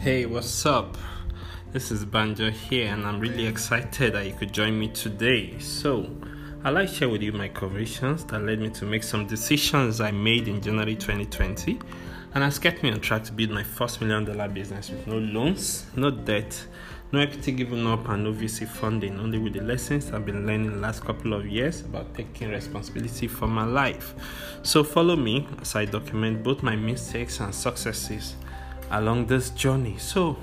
Hey, what's up? This is Banjo here, and I'm really excited that you could join me today. So, I'd like to share with you my convictions that led me to make some decisions I made in January 2020 and has kept me on track to build my first million dollar business with no loans, no debt, no equity given up, and no VC funding, only with the lessons I've been learning the last couple of years about taking responsibility for my life. So, follow me as I document both my mistakes and successes along this journey. So,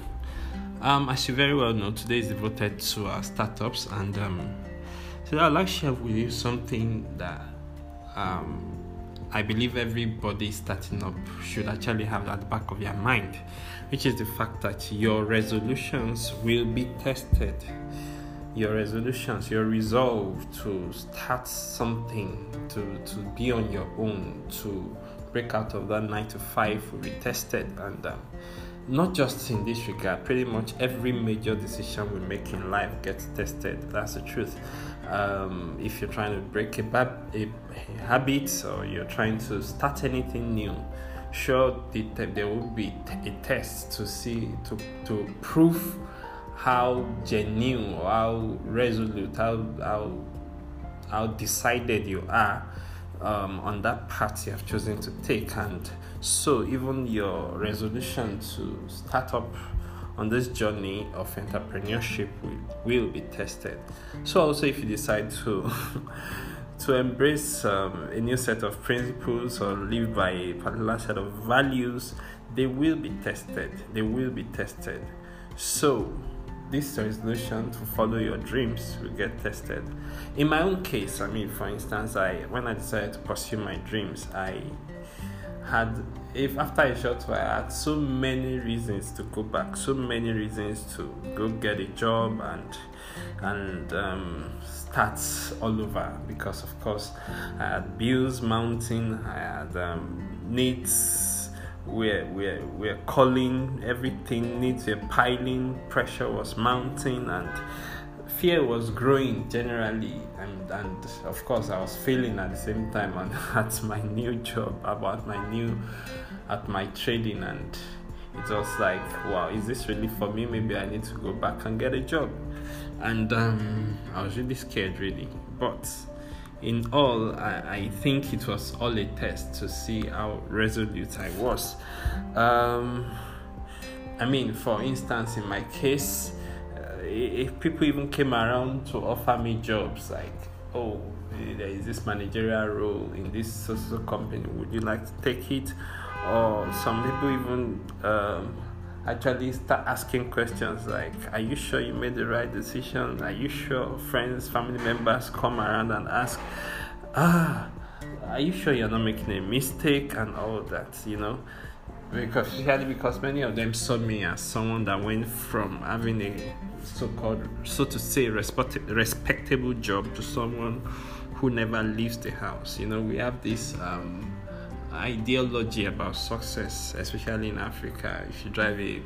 um, as you very well know, today is devoted to startups, and um, today I'd like to share with you something that um, I believe everybody starting up should actually have at the back of their mind, which is the fact that your resolutions will be tested. Your resolutions, your resolve to start something, to, to be on your own, to break out of that nine to five will be tested. And um, not just in this regard, pretty much every major decision we make in life gets tested. That's the truth. Um, if you're trying to break a, bad, a, habit or you're trying to start anything new, sure the, there will be a test to see to to prove how genuine how resolute, how how how decided you are um, on that path you have chosen to take. And so, even your resolution to start up on this journey of entrepreneurship will, will be tested. So, also, if you decide to to embrace um, a new set of principles or live by a particular set of values, they will be tested. They will be tested. So, this resolution to follow your dreams will get tested. In my own case, I mean, for instance, I when I decided to pursue my dreams, I had if after a short while I had so many reasons to go back, so many reasons to go get a job and and um, start all over because of course I had bills mounting, I had um, needs we're, we're, we're calling, everything needs a piling, pressure was mounting, and fear was growing generally. And, and of course, I was failing at the same time and at my new job, about my new, at my trading. And it was like, wow, is this really for me? Maybe I need to go back and get a job. And um, I was really scared, really. But in all, I, I, think it was all a test to see how resolute I was. Um, I mean, for instance, in my case, uh, if people even came around to offer me jobs, like, oh, there is this managerial role in this social company, would you like to take it? Or some people even um, actually start asking questions like are you sure you made the right decision? Are you sure friends family members come around and ask ah are you sure you're not making a mistake and all that you know? Because because many of them saw me as someone that went from having a so-called so to say respect, respectable job to someone who never leaves the house. You know we have this um, ideology about success, especially in Africa. If you drive a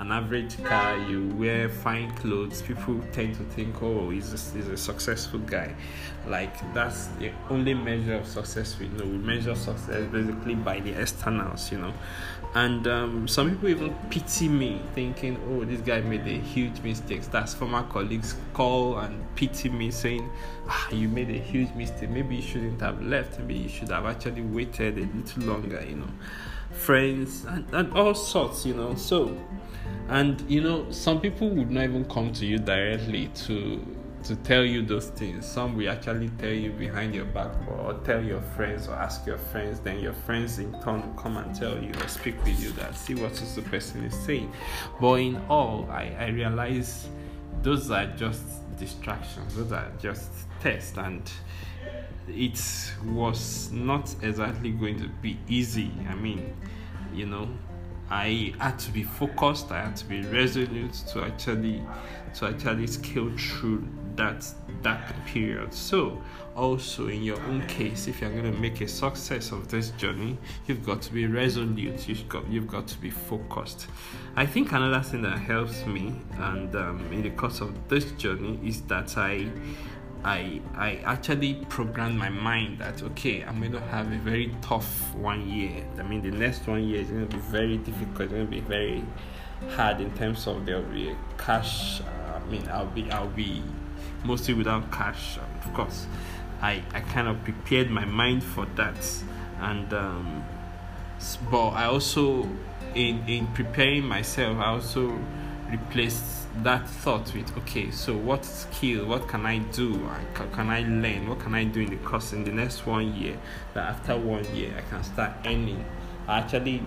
an average car, you wear fine clothes, people tend to think, oh, he's a, he's a successful guy. Like, that's the only measure of success we know. We measure success basically by the externals, you know. And um, some people even pity me, thinking, oh, this guy made a huge mistake. That's former colleagues call and pity me, saying, ah, you made a huge mistake. Maybe you shouldn't have left. Maybe you should have actually waited a little longer, you know. Friends and, and all sorts, you know. So, and you know some people would not even come to you directly to to tell you those things. Some will actually tell you behind your back or tell your friends or ask your friends. Then your friends in turn will come and tell you or speak with you that see what the person is saying. But in all i i realize those are just distractions. Those are just tests. And it was not exactly going to be easy. I mean you know I had to be focused, I had to be resolute to actually to actually scale through that dark period. So also in your own case, if you're gonna make a success of this journey, you've got to be resolute, you've got you've got to be focused. I think another thing that helps me and um, in the course of this journey is that I I I actually programmed my mind that okay, I'm going to have a very tough one year. I mean, the next one year is going to be very difficult. It's going to be very hard in terms of there will be cash. Uh, I mean, I'll be I'll be mostly without cash. Of course, I I kind of prepared my mind for that, and um, but I also in in preparing myself, I also replaced that thought with okay so what skill what can i do? Can i learn? What can i do in the course in the next one year that after one year i can start earning? I actually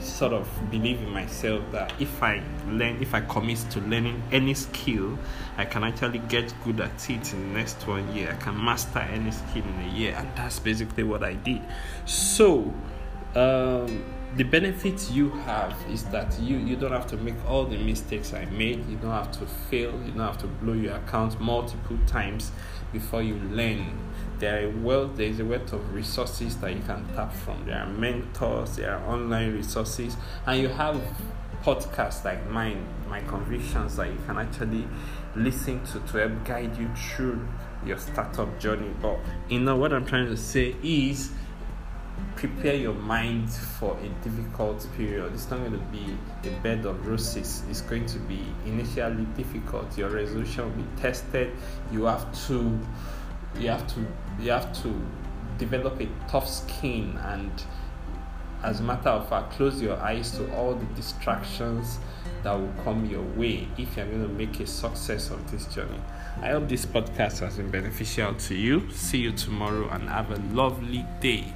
sort of believe in myself that if i learn if i commit to learning any skill i can actually get good at it in the next one year. I can master any skill in a year and that's basically what i did. So um, the benefit you have is that you you don't have to make all the mistakes I made. You don't have to fail. You don't have to blow your account multiple times before you learn. There are well there is a wealth of resources that you can tap from. There are mentors. There are online resources, and you have podcasts like mine, my convictions that you can actually listen to to help guide you through your startup journey. But you know what I'm trying to say is prepare your mind for a difficult period. It's not going to be a bed of roses. It's going to be initially difficult. Your resolution will be tested. You have to, you have to, you have to develop a tough skin and, as a matter of fact, close your eyes to all the distractions that will come your way if you're going to make a success of this journey. I hope this podcast has been beneficial to you. See you tomorrow and have a lovely day.